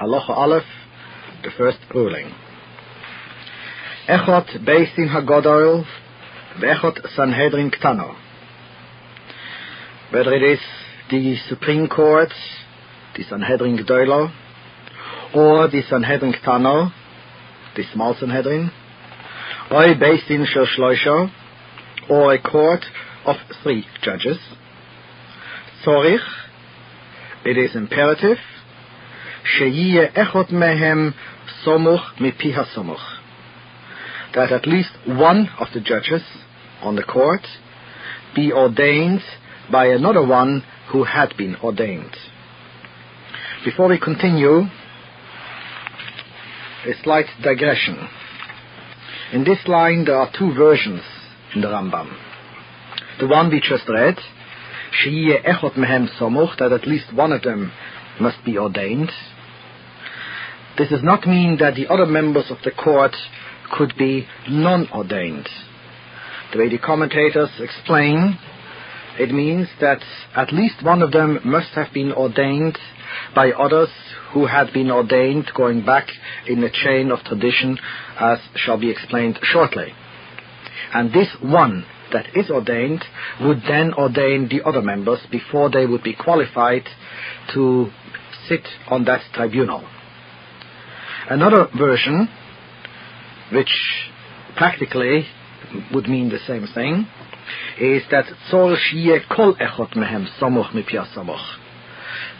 Halacha Aleph, the first ruling. Echot Din Hagodol, Echot Sanhedrin Ktano. Whether it is the Supreme Court, the Sanhedrin Gdoilo, or the Sanhedrin Ktano, the small Sanhedrin, or a or a court of three judges. Tzorich, it is imperative שיהיה echot mehem somuch mipi hasomuch. That at least one of the judges on the court be ordained by another one who had been ordained. Before we continue, a slight digression. In this line there are two versions in the Rambam. The one we just read, Shiyeh Echot Mehem Somuch, that at least one of them must be ordained. this does not mean that the other members of the court could be non-ordained. The way the commentators explain, it means that at least one of them must have been ordained by others who had been ordained going back in the chain of tradition as shall be explained shortly. And this one that is ordained would then ordain the other members before they would be qualified to sit on that tribunal. Another version, which practically would mean the same thing, is that kol echot mehem samuch mipia samuch.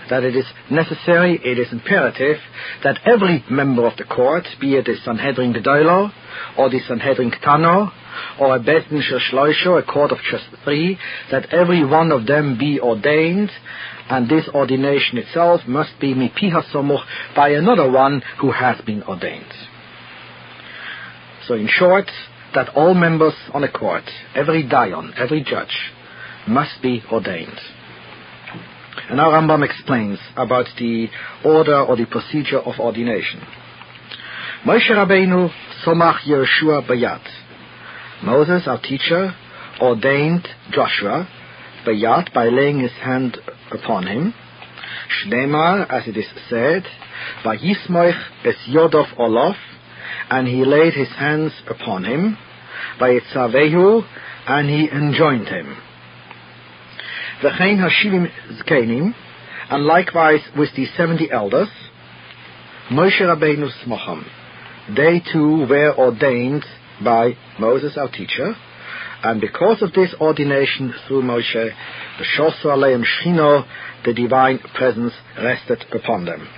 That it is necessary, it is imperative that every member of the court, be it the Sanhedrin Gedoilo, or the Sanhedrin Ktano, or a Beis Din Shloisho, a court of just three, that every one of them be ordained and this ordination itself must be mipiha somuch by another one who has been ordained. So in short, that all members on a court, every dayan, every judge, must be ordained. And now Rambam explains about the order or the procedure of ordination. Moshe Rabbeinu somach Yeshua bayat. Moses, our teacher, ordained Joshua bayat by laying his hand upon him. Shneimar, as it is said, Vayismoich es Yodov Olof, and he laid his hands upon him, Vayitzavehu, and he enjoined him. V'chein Hashivim Zkenim, and likewise with the seventy elders, Moshe Rabbeinu Smocham, they too were ordained by Moses our teacher, and because of this ordination through Moshe, the Shosu Aleim Shino, the divine presence rested upon them.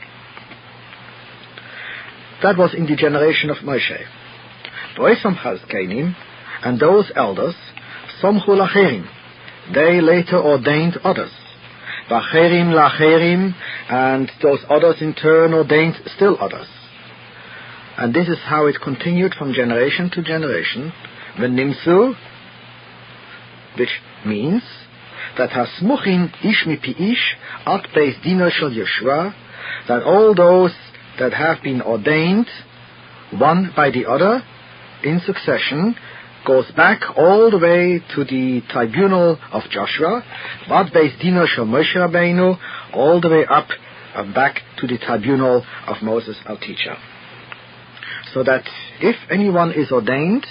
That was in the generation of Moshe. Boisam Chazkenim, and those elders, Somchu Lacherim, they later ordained others. Lacherim Lacherim, and those others in turn ordained still others. And this is how it continued from generation to generation. The Nimsu, which means that hasmuchin ish mipi ish at dino shel Yeshua, that all those that have been ordained, one by the other, in succession, goes back all the way to the tribunal of Joshua, but beis dino shel Moshe Rabbeinu, all the way up and back to the tribunal of Moses our teacher. So that if anyone is ordained,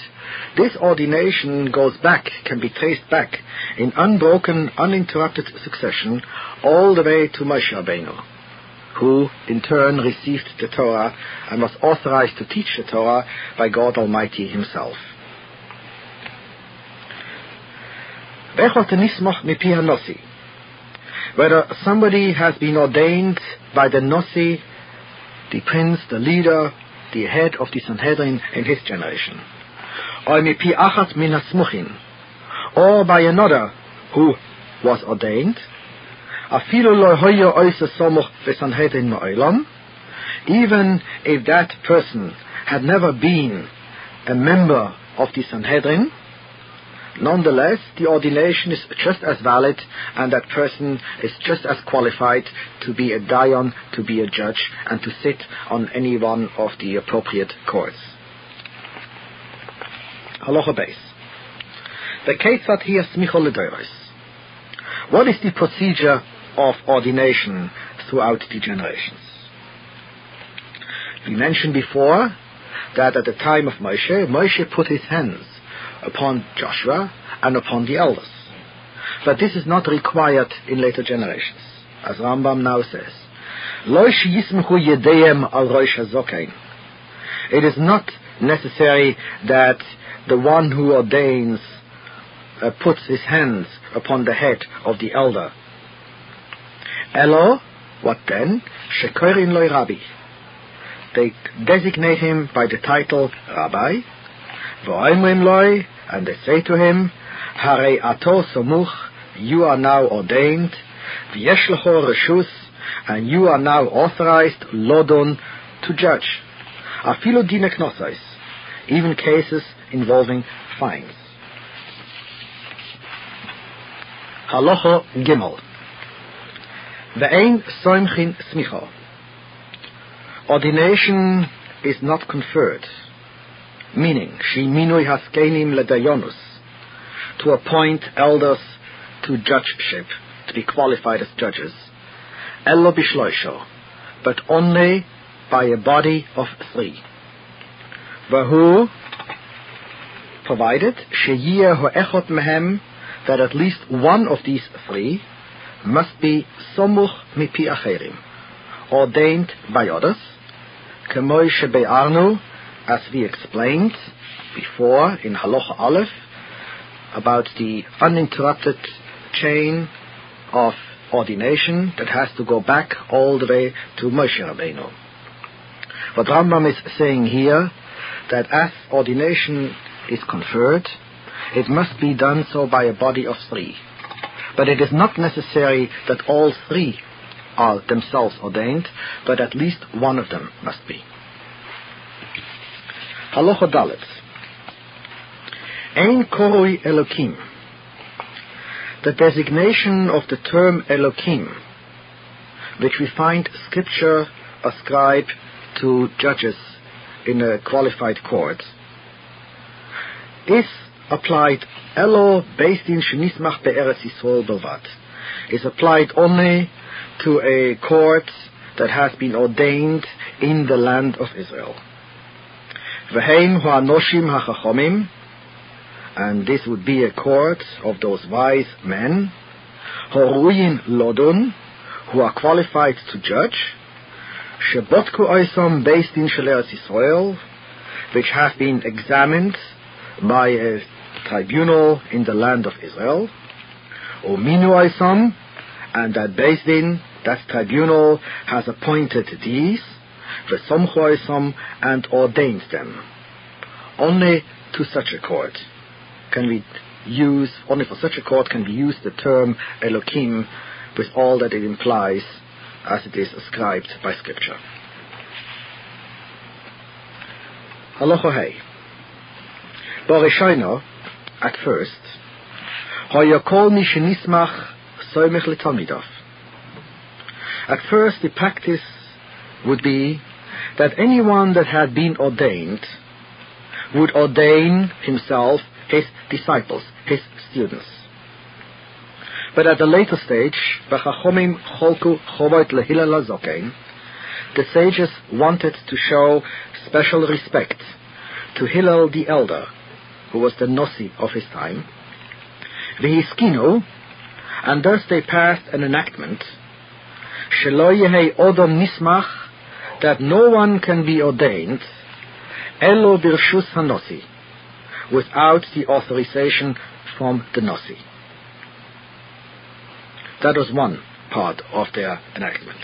this ordination goes back, can be traced back in unbroken, uninterrupted succession all the way to Moshe Rabbeinu, who in turn received the Torah and was authorized to teach the Torah by God Almighty Himself. Whether somebody has been ordained by the Nossi, the prince, the leader, the head of the Sanhedrin in his generation, or by another who was ordained, afilu lo hoyo oisa somuch v'sanhedrin even if that person had never been a member of the Sanhedrin, nonetheless, the ordination is just as valid and that person is just as qualified to be a dayan, to be a judge, and to sit on any one of the appropriate courts. Halacha Beis. The case Ketzat here smichol What is the procedure of ordination throughout the generations? We mentioned before that at the time of Moshe, Moshe put his hands upon Joshua and upon the elders. But this is not required in later generations, as Rambam now says. It is not necessary that the one who ordains uh, puts his hands upon the head of the elder. Elo, what then? Shekorin loy rabbi. They designate him by the title Rabbi. Loy, and they say to him, Hare ato somuch, you are now ordained, v'yesh reshus, and you are now authorized, lodon, to judge. Afilo dine knosais, even cases involving fines. Halacha Gimel. Ve'ein soimchin smicha. Ordination is not conferred, meaning she minui haskenim ledayonus, to appoint elders to judgeship, to be qualified as judges. Elo bishloisho, but only by a body of three. Vahu, provided, sheyiyah ho'echot mehem, that at least one of these three must be somuch mipi acherim, ordained by others, kemoy shebe'arnu, as we explained before in Halacha Aleph, about the uninterrupted chain of ordination that has to go back all the way to Moshe Rabbeinu. What Rambam is saying here, that as ordination is conferred, it must be done so by a body of three. But it is not necessary that all three are themselves ordained, but at least one of them must be. Halacha Dalet. Ein koroi Elokim. The designation of the term Elokim, which we find scripture ascribed to judges in a qualified court, is applied Elo Beis Din Shenismach Be'eretz Yisrael Belvat is applied only to a court that has been ordained in the land of Israel. V'heim hu'anoshim ha'chachomim and this would be a court of those wise men, horuyin lodun, who are qualified to judge, shebotku oisom Beis Din Shaleas Israel, which have been examined by a tribunal in the land of Israel, or Minu and that Beis Din that tribunal has appointed these, Vesomcho and ordains them. Only to such a court can we use, only for such a court can we use the term Elohim with all that it implies as it is ascribed by Scripture. Halacha Hey. At first, Hoyakol Mishinismach Soimech Litomidov. At first, the practice would be that anyone that had been ordained would ordain himself his disciples, his students. But at a later stage, the sages wanted to show special respect to Hillel the elder, who was the Nossi of his time, Vihiskinu, and thus they passed an enactment, Shelo Odom Nismach, that no one can be ordained, Elo Birshus Hanossi, without the authorization from the Nossi. That was one part of their enactment.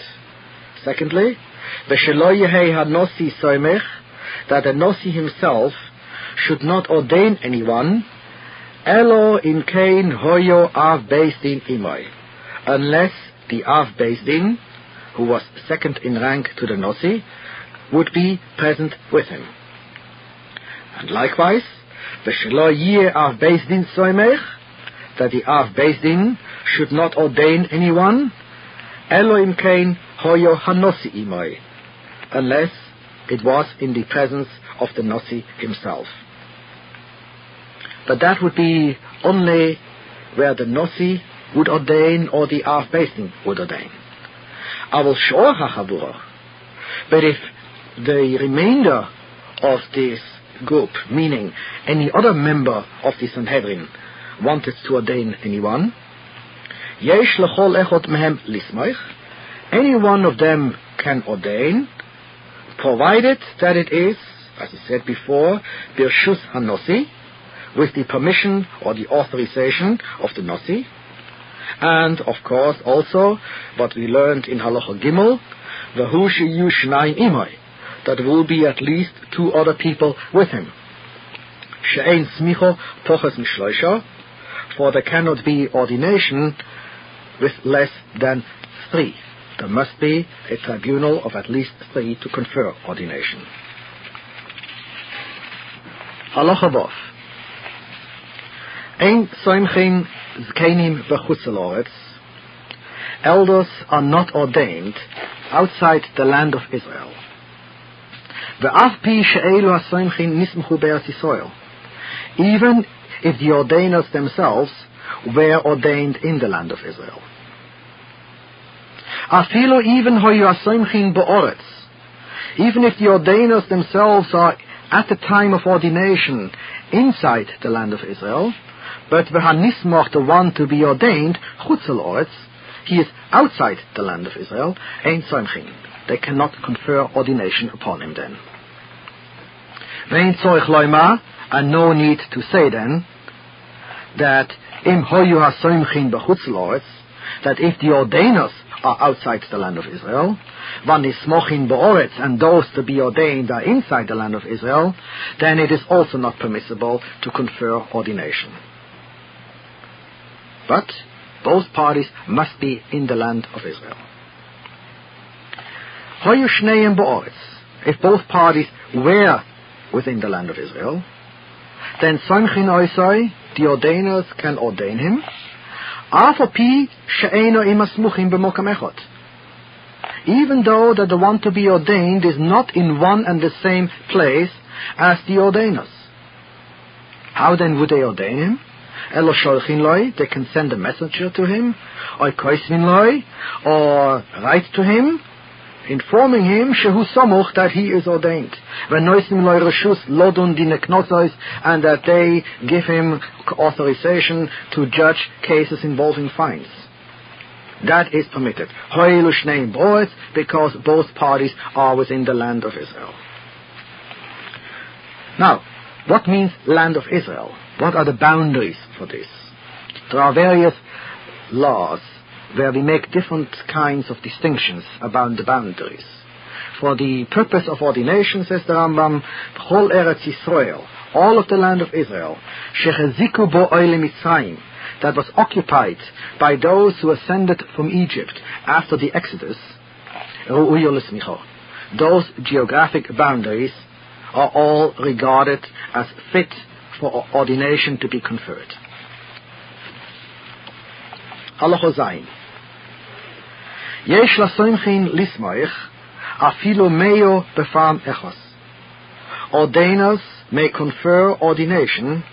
Secondly, HaNossi Soimech, that the Nossi himself should not ordain anyone, Elo in Kain Hoyo Av Din Imoy, unless the Av Din, who was second in rank to the Nossi, would be present with him. And likewise, the Yeh Av Din Soimech, that the Av Din should not ordain anyone, Elo in Kain Hoyo Hanosi Imoy, unless it was in the presence of the Nossi himself. But that would be only where the Nossi would ordain or the Av Din would ordain. Aval Shor HaChavura. But if the remainder of this group, meaning any other member of the Sanhedrin, wanted to ordain anyone, any one of them can ordain, provided that it is, as I said before, with the permission or the authorization of the nosi, and of course also what we learned in Halacha Gimel, v'hu sheyu shnayim imoi, that will be at least two other people with him. She'ein smicho poches mishloisha, for there cannot be ordination with less than three. There must be a tribunal of at least three to confer ordination. Halacha Vav. Ein soimchin zkenim b'chutzeloretz. Elders are not ordained outside the land of Israel. Even if the ordainers themselves were ordained in the land of Israel. Afilo even ha-soimchin. Even if the ordainers themselves are at the time of ordination inside the land of Israel, but v'hanismoch, the one to be ordained, chutzel he is outside the land of Israel, ein soimchin. They cannot confer ordination upon him then. Vein tzorich loima, and no need to say then, that im hoyu ha-soimchin b'chutzel that if the ordainers are outside the land of Israel, van ismochin be'oretz, and those to be ordained are inside the land of Israel, then it is also not permissible to confer ordination. But both parties must be in the land of Israel. If both parties were within the land of Israel, then Samchin Oisai, the ordainers can ordain him, even though that the one to be ordained is not in one and the same place as the ordainers. How then would they ordain him? Elo sholchin loy, they can send a messenger to him, or koisvin loy, or write to him, informing him shehu samuch that he is ordained. When noisim loy reshus lodun dineknosos, and that they give him authorization to judge cases involving fines. That is permitted. Hoilu shneim boeth, because both parties are within the land of Israel. Now, what means land of Israel? What are the boundaries for this? There are various laws where we make different kinds of distinctions about the boundaries. For the purpose of ordination, says the Rambam, Chol Eretz Yisrael, all of the land of Israel, Shecheziku bo oile Mitzrayim, that was occupied by those who ascended from Egypt after the Exodus, those geographic boundaries are all regarded as fit for ordination to be conferred. Halacha Zayin. יש לסומכין לסמוך אפילו מאו בפעם echos. Ordainers may confer ordination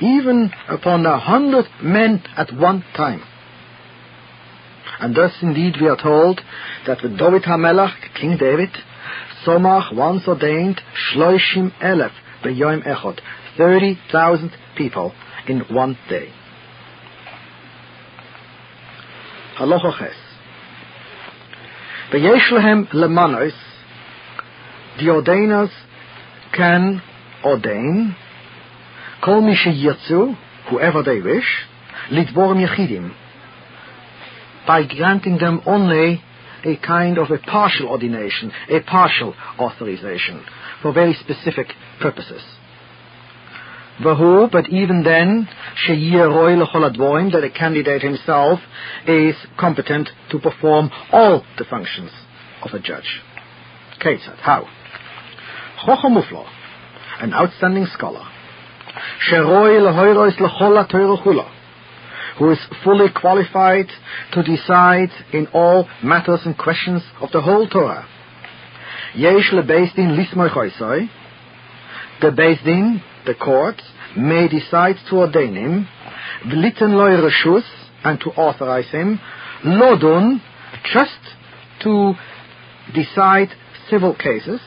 even upon a hundred men at one time. And thus indeed we are told that with David HaMelech, King David, Somach once ordained Shloishim Elef B'Yom Echot, 30,000 people in one day. Halacha Ches. Lemanos, the ordainers can ordain, kol mi sheyirtzu, whoever they wish, litvorim yechidim, by granting them only a kind of a partial ordination, a partial authorization, for very specific purposes. But even then, that a candidate himself is competent to perform all the functions of a judge. Ketzat, how? Chochomuflo, an outstanding scholar, who is fully qualified to decide in all matters and questions of the whole Torah. Yesh lismoy choisoi, the Beis the court, may decide to ordain him, v'liten loy reshus, and to authorize him, lodun, just to decide civil cases,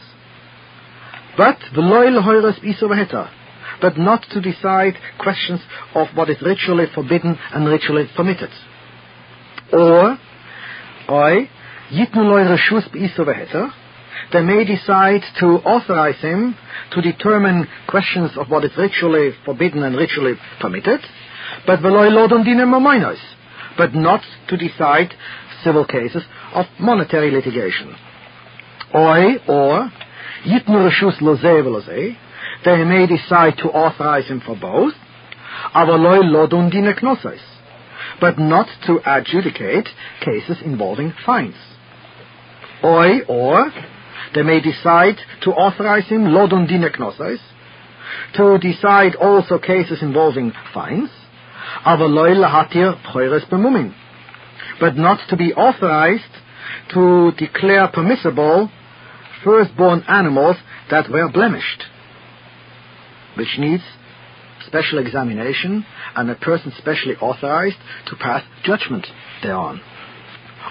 But v'loy iso v'heta, but not to decide questions of what is ritually forbidden and ritually permitted. Or, oi, yitnu loy reshus v'heta, they may decide to authorize him to determine questions of what is ritually forbidden and ritually permitted, but but not to decide civil cases of monetary litigation. Oi, or, v'lozeh, they may decide to authorize him for both, but not to adjudicate cases involving fines. Oi, or they may decide to authorize him lodun dine knosos, to decide also cases involving fines, avaloi lahatir pchoires bemumin, but not to be authorized to declare permissible firstborn animals that were blemished, which needs special examination and a person specially authorized to pass judgment thereon.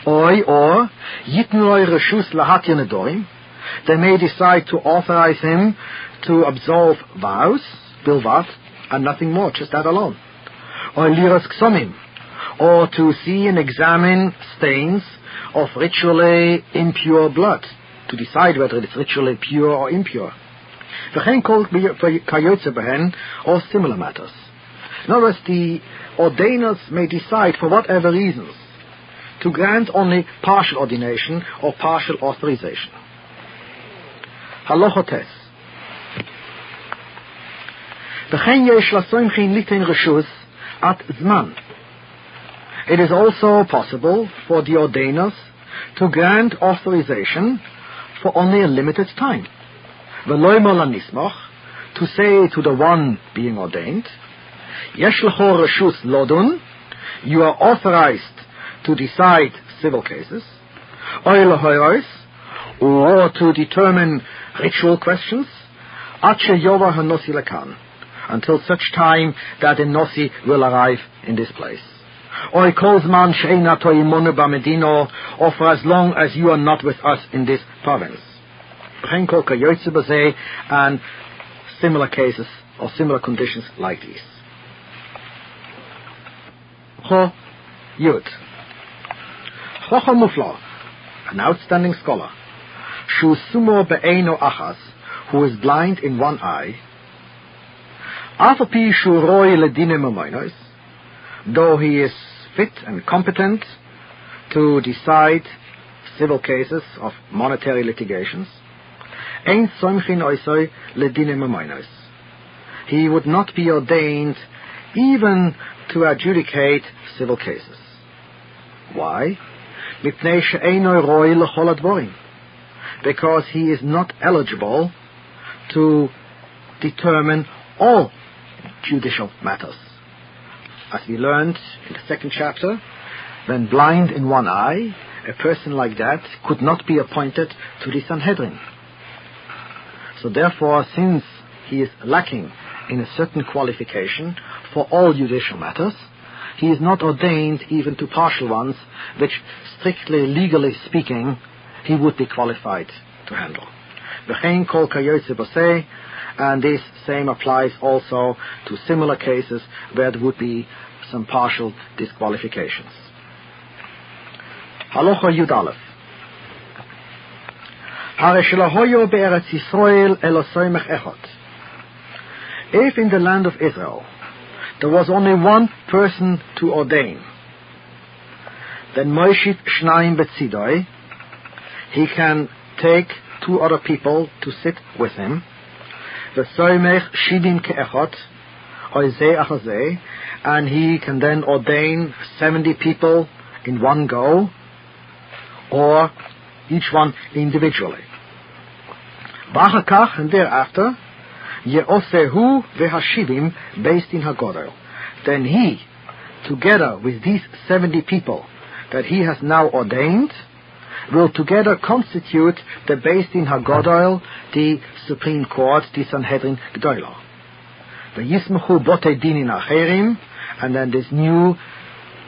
Oi, or, yitnoi reshus lahatya nedorim, they may decide to authorize him to absolve vows, bilvat, and nothing more, just that alone. Or liras ksomim, or to see and examine stains of ritually impure blood, to decide whether it is ritually pure or impure. Kol kayotze behen, or similar matters. In other words, the ordainers may decide for whatever reasons to grant only partial ordination or partial authorization. Zman. It is also possible for the ordainers to grant authorization for only a limited time. To say to the one being ordained, lodun, you are authorized to decide civil cases, or to determine ritual questions, until such time that a nosi will arrive in this place. Or man b'medino, or for as long as you are not with us in this province. And similar cases or similar conditions like these. Cho Yud. Chocha Mufla, an outstanding scholar, Shu Sumo Be'eno Achas, who is blind in one eye, Afapi Shu Roy Ledine Mamoinos, though he is fit and competent to decide civil cases of monetary litigations, Ein Somchin Oisoi Ledine Mamoinos. He would not be ordained even to adjudicate civil cases. Why? Because he is not eligible to determine all judicial matters. As we learned in the second chapter, when blind in one eye, a person like that could not be appointed to the Sanhedrin. So therefore, since he is lacking in a certain qualification for all judicial matters, he is not ordained even to partial ones, which strictly legally speaking, he would be qualified to handle. And this same applies also to similar cases where there would be some partial disqualifications. Halacha Yud Aleph. If in the land of Israel there was only one person to ordain, then Moishit Shnaim Betzidoi, he can take two other people to sit with him, and he can then ordain 70 people in one go, or each one individually. And thereafter, Ye'osehu ve'hashidim Beis Din Hagodel. Then he, together with these 70 people that he has now ordained, will together constitute the Beis Din Hagodel, the Supreme Court, the Sanhedrin Gdoilo. The Yismachu Bote Dinin Acherim, and then this new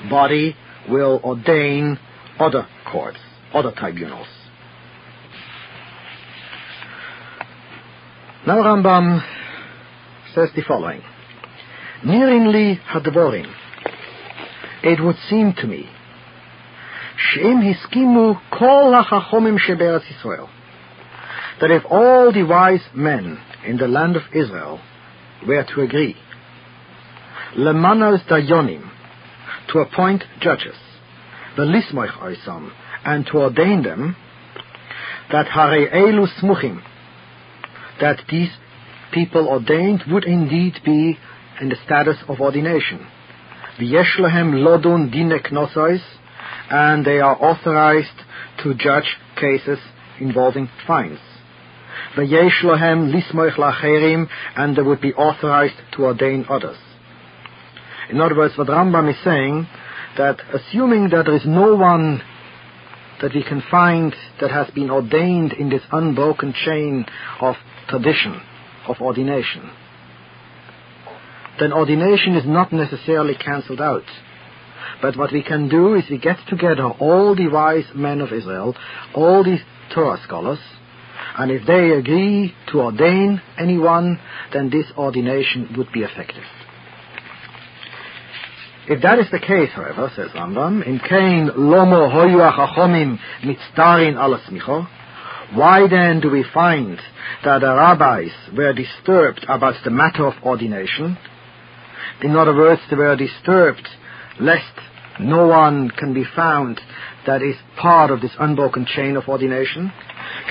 body will ordain other courts, other tribunals. Now Rambam says the following. Nirin hadvorim. It would seem to me שאם הסכימו כל החכמים שבארץ ישראל, that if all the wise men in the land of Israel were to agree, lemanos dayonim, to appoint judges, the lismoich oisam, and to ordain them, that hare elu smuchim, that these people ordained would indeed be in the status of ordination. V'yesh lodun dine knosos, and they are authorized to judge cases involving fines. V'yesh lohem lismoich lacherim, and they would be authorized to ordain others. In other words, what Rambam is saying, that assuming that there is no one that we can find that has been ordained in this unbroken chain of tradition, of ordination, then ordination is not necessarily cancelled out. But what we can do is we get together all the wise men of Israel, all the Torah scholars, and if they agree to ordain anyone, then this ordination would be effective. If that is the case, however, says Rambam, in Cain lomo hoyu achachomim mitzdarin alasmicho, why then do we find that the rabbis were disturbed about the matter of ordination? In other words, they were disturbed lest no one can be found that is part of this unbroken chain of ordination.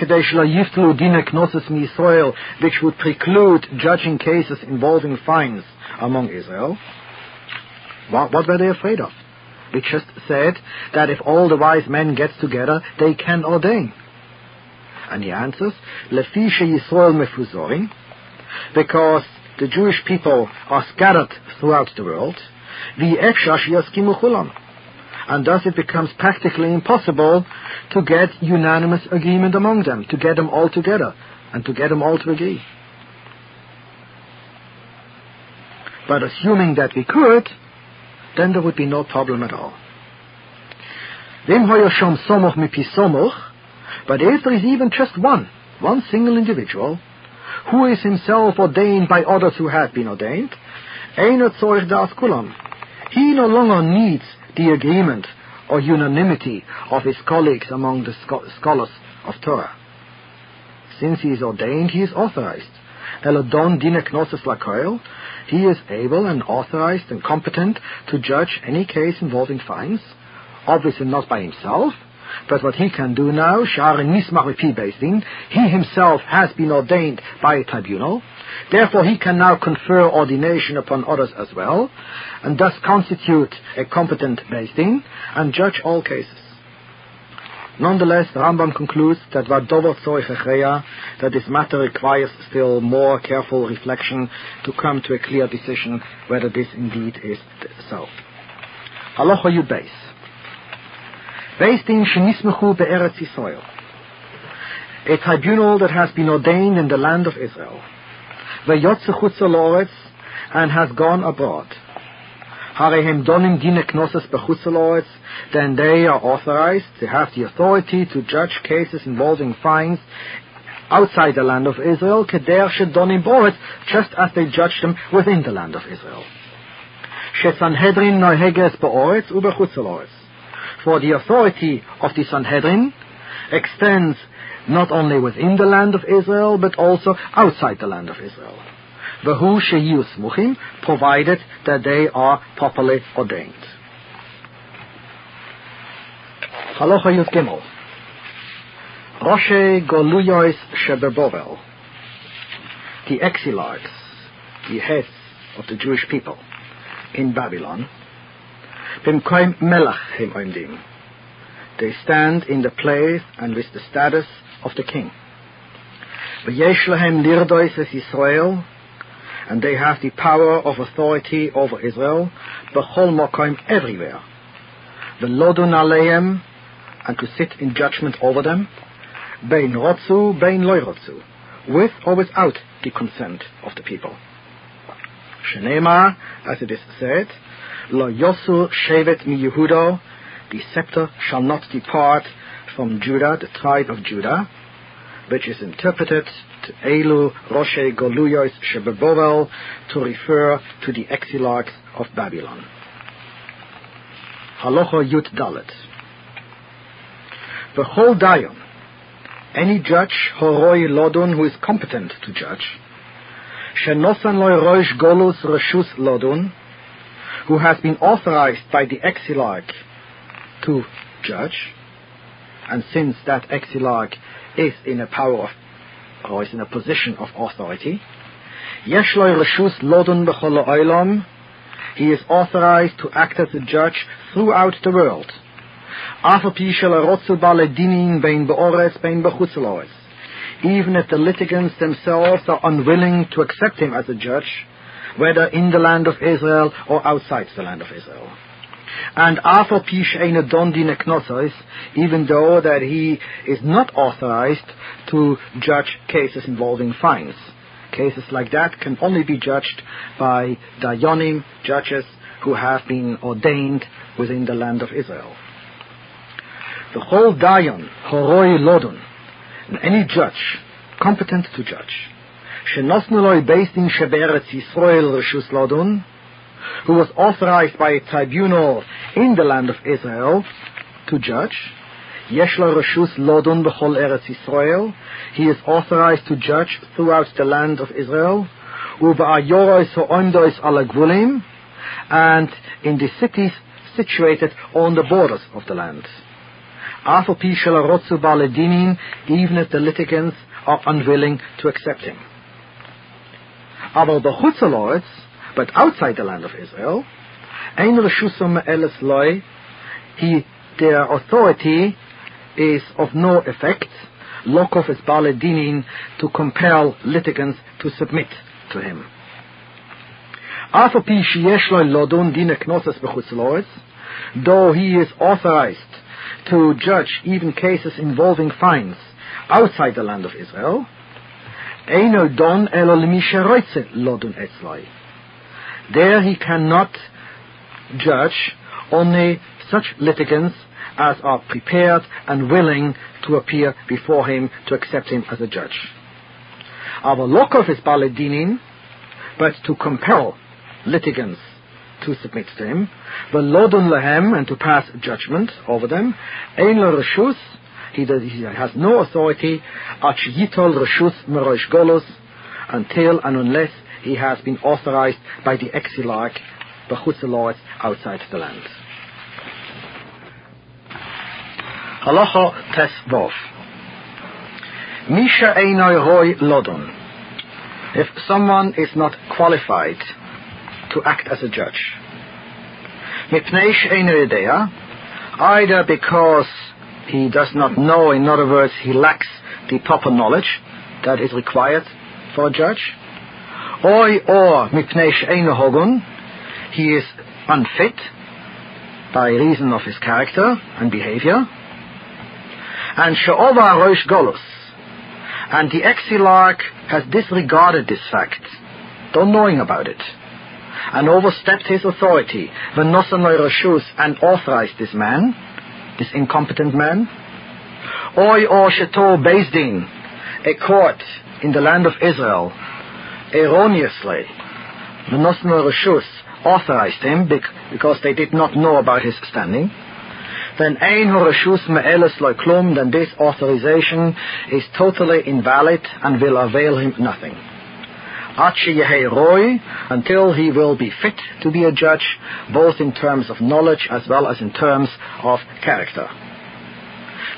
Which would preclude judging cases involving fines among Israel. What, what were they afraid of? We just said that if all the wise men get together, they can ordain. And he answers, Lefisha Yisrael mefuzorim, because the Jewish people are scattered throughout the world, and thus it becomes practically impossible to get unanimous agreement among them, to get them all together, and to get them all to agree. But assuming that we could, then there would be no problem at all. But if there is even just one, one single individual, who is himself ordained by others who have been ordained, he no longer needs the agreement or unanimity of his colleagues among the scholars of Torah. Since he is ordained, he is authorized. Elodon dine lakoil, he is able and authorized and competent to judge any case involving fines, obviously not by himself, but what he can do now, he himself has been ordained by a tribunal, therefore he can now confer ordination upon others as well, and thus constitute a competent Beis and judge all cases. Nonetheless, Rambam concludes that that this matter requires still more careful reflection to come to a clear decision whether this indeed is so. Halacha Yud Beis Din shenismechu be'eretz Yisrael. A tribunal that has been ordained in the land of Israel. Ve'yotze chutz and has gone abroad. Harehem donim dine knosses bechutzeloretz, then they are authorized, they have the authority to judge cases involving fines outside the land of Israel, keder shedonim boretz, just as they judge them within the land of Israel. Shesanhedrin noheges beoretz ubechutzeloretz. For the authority of the Sanhedrin extends not only within the land of Israel, but also outside the land of Israel. V'hu sheyu muhim, provided that they are properly ordained. Halacha Yud Gimel. Roshe Goluyois Shebebovel. The exilarchs, the heads of the Jewish people in Babylon, Bimkoim Melach him oimdim. They stand in the place and with the status of the king. V'yesh lahem lirdois es Yisrael, and they have the power of authority over Israel, b'chol mokoim everywhere. The V'lodun aleim, and to sit in judgment over them, bein rotzu, bein loirotzu, with or without the consent of the people. Shenema, as it is said, lo yosu shevet mi Yehudo, the scepter shall not depart from Judah, the tribe of Judah, which is interpreted to Elu Roshe Goluyos Shebebovel to refer to the exilarchs of Babylon. Halacha Yud Dalet. The whole Dayan, any judge horoi lodun who is competent to judge, shenosan loy roish golus reshus lodun, who has been authorized by the exilarch to judge, and since that exilarch is in a power of, or is in a position of authority, lodun he is authorized to act as a judge throughout the world. Even if the litigants themselves are unwilling to accept him as a judge, whether in the land of Israel or outside the land of Israel. And even though that he is not authorized to judge cases involving fines. Cases like that can only be judged by Dayanim, judges who have been ordained within the land of Israel. The whole Dayan, Horoi Lodon, any judge competent to judge, Shenosnoloi Beis Din Sheberetz Yisrael Rishus Lodun, who was authorized by a tribunal in the land of Israel to judge. Yeshla Rishus Lodun Bechol Eretz Israel, He is authorized to judge throughout the land of Israel. And in the cities situated on the borders of the land. Even if the litigants are unwilling to accept him aber the Chutzaloretz, but outside the land of Israel, Ein Rishusum Elis Loi, he, their authority is of no effect. Lokov is Baledinin to compel litigants to submit to him. Though he is authorized to judge even cases involving fines outside the land of Israel, there he cannot judge only such litigants as are prepared and willing to appear before him to accept him as a judge. Our lokov is baledinin, but to compel litigants to submit to him, the lodun lehem, and to pass judgment over them, ein reshus, he, does, he has no authority, yitol reshus merosh golos, until and unless he has been authorized by the exilarch, the outside the land. Halacha Tes Vov. Misha Einoi Roy Lodon. If someone is not qualified to act as a judge, Mipneish Einoi either because he does not know, in other words, he lacks the proper knowledge that is required for a judge, or or Mipneish Einohogun, he is unfit by reason of his character and behavior, and She'ova Rosh Golus. And the exilarch has disregarded this fact, don't knowing about it, and overstepped his authority, Roshus, and authorized this man, this incompetent man. Oy or Shetor Bezdin, a court in the land of Israel, erroneously, Venosanoi Roshus, authorized him because they did not know about his standing then ein horashus me'eles klum, then this authorization is totally invalid and will avail him nothing. Until he will be fit to be a judge, both in terms of knowledge as well as in terms of character.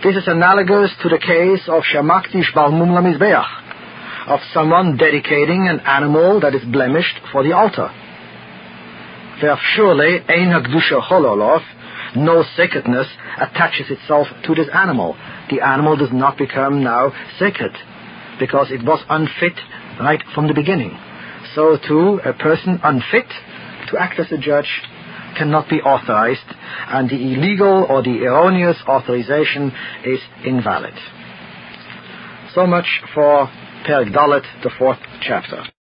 This is analogous to the case of Shamaktish Balmum Lamizbeach, of someone dedicating an animal that is blemished for the altar. There surely no sacredness attaches itself to this animal. The animal does not become now sacred because it was unfit right from the beginning. So too, a person unfit to act as a judge cannot be authorized and the illegal or the erroneous authorization is invalid. So much for Perek Dalet, the fourth chapter.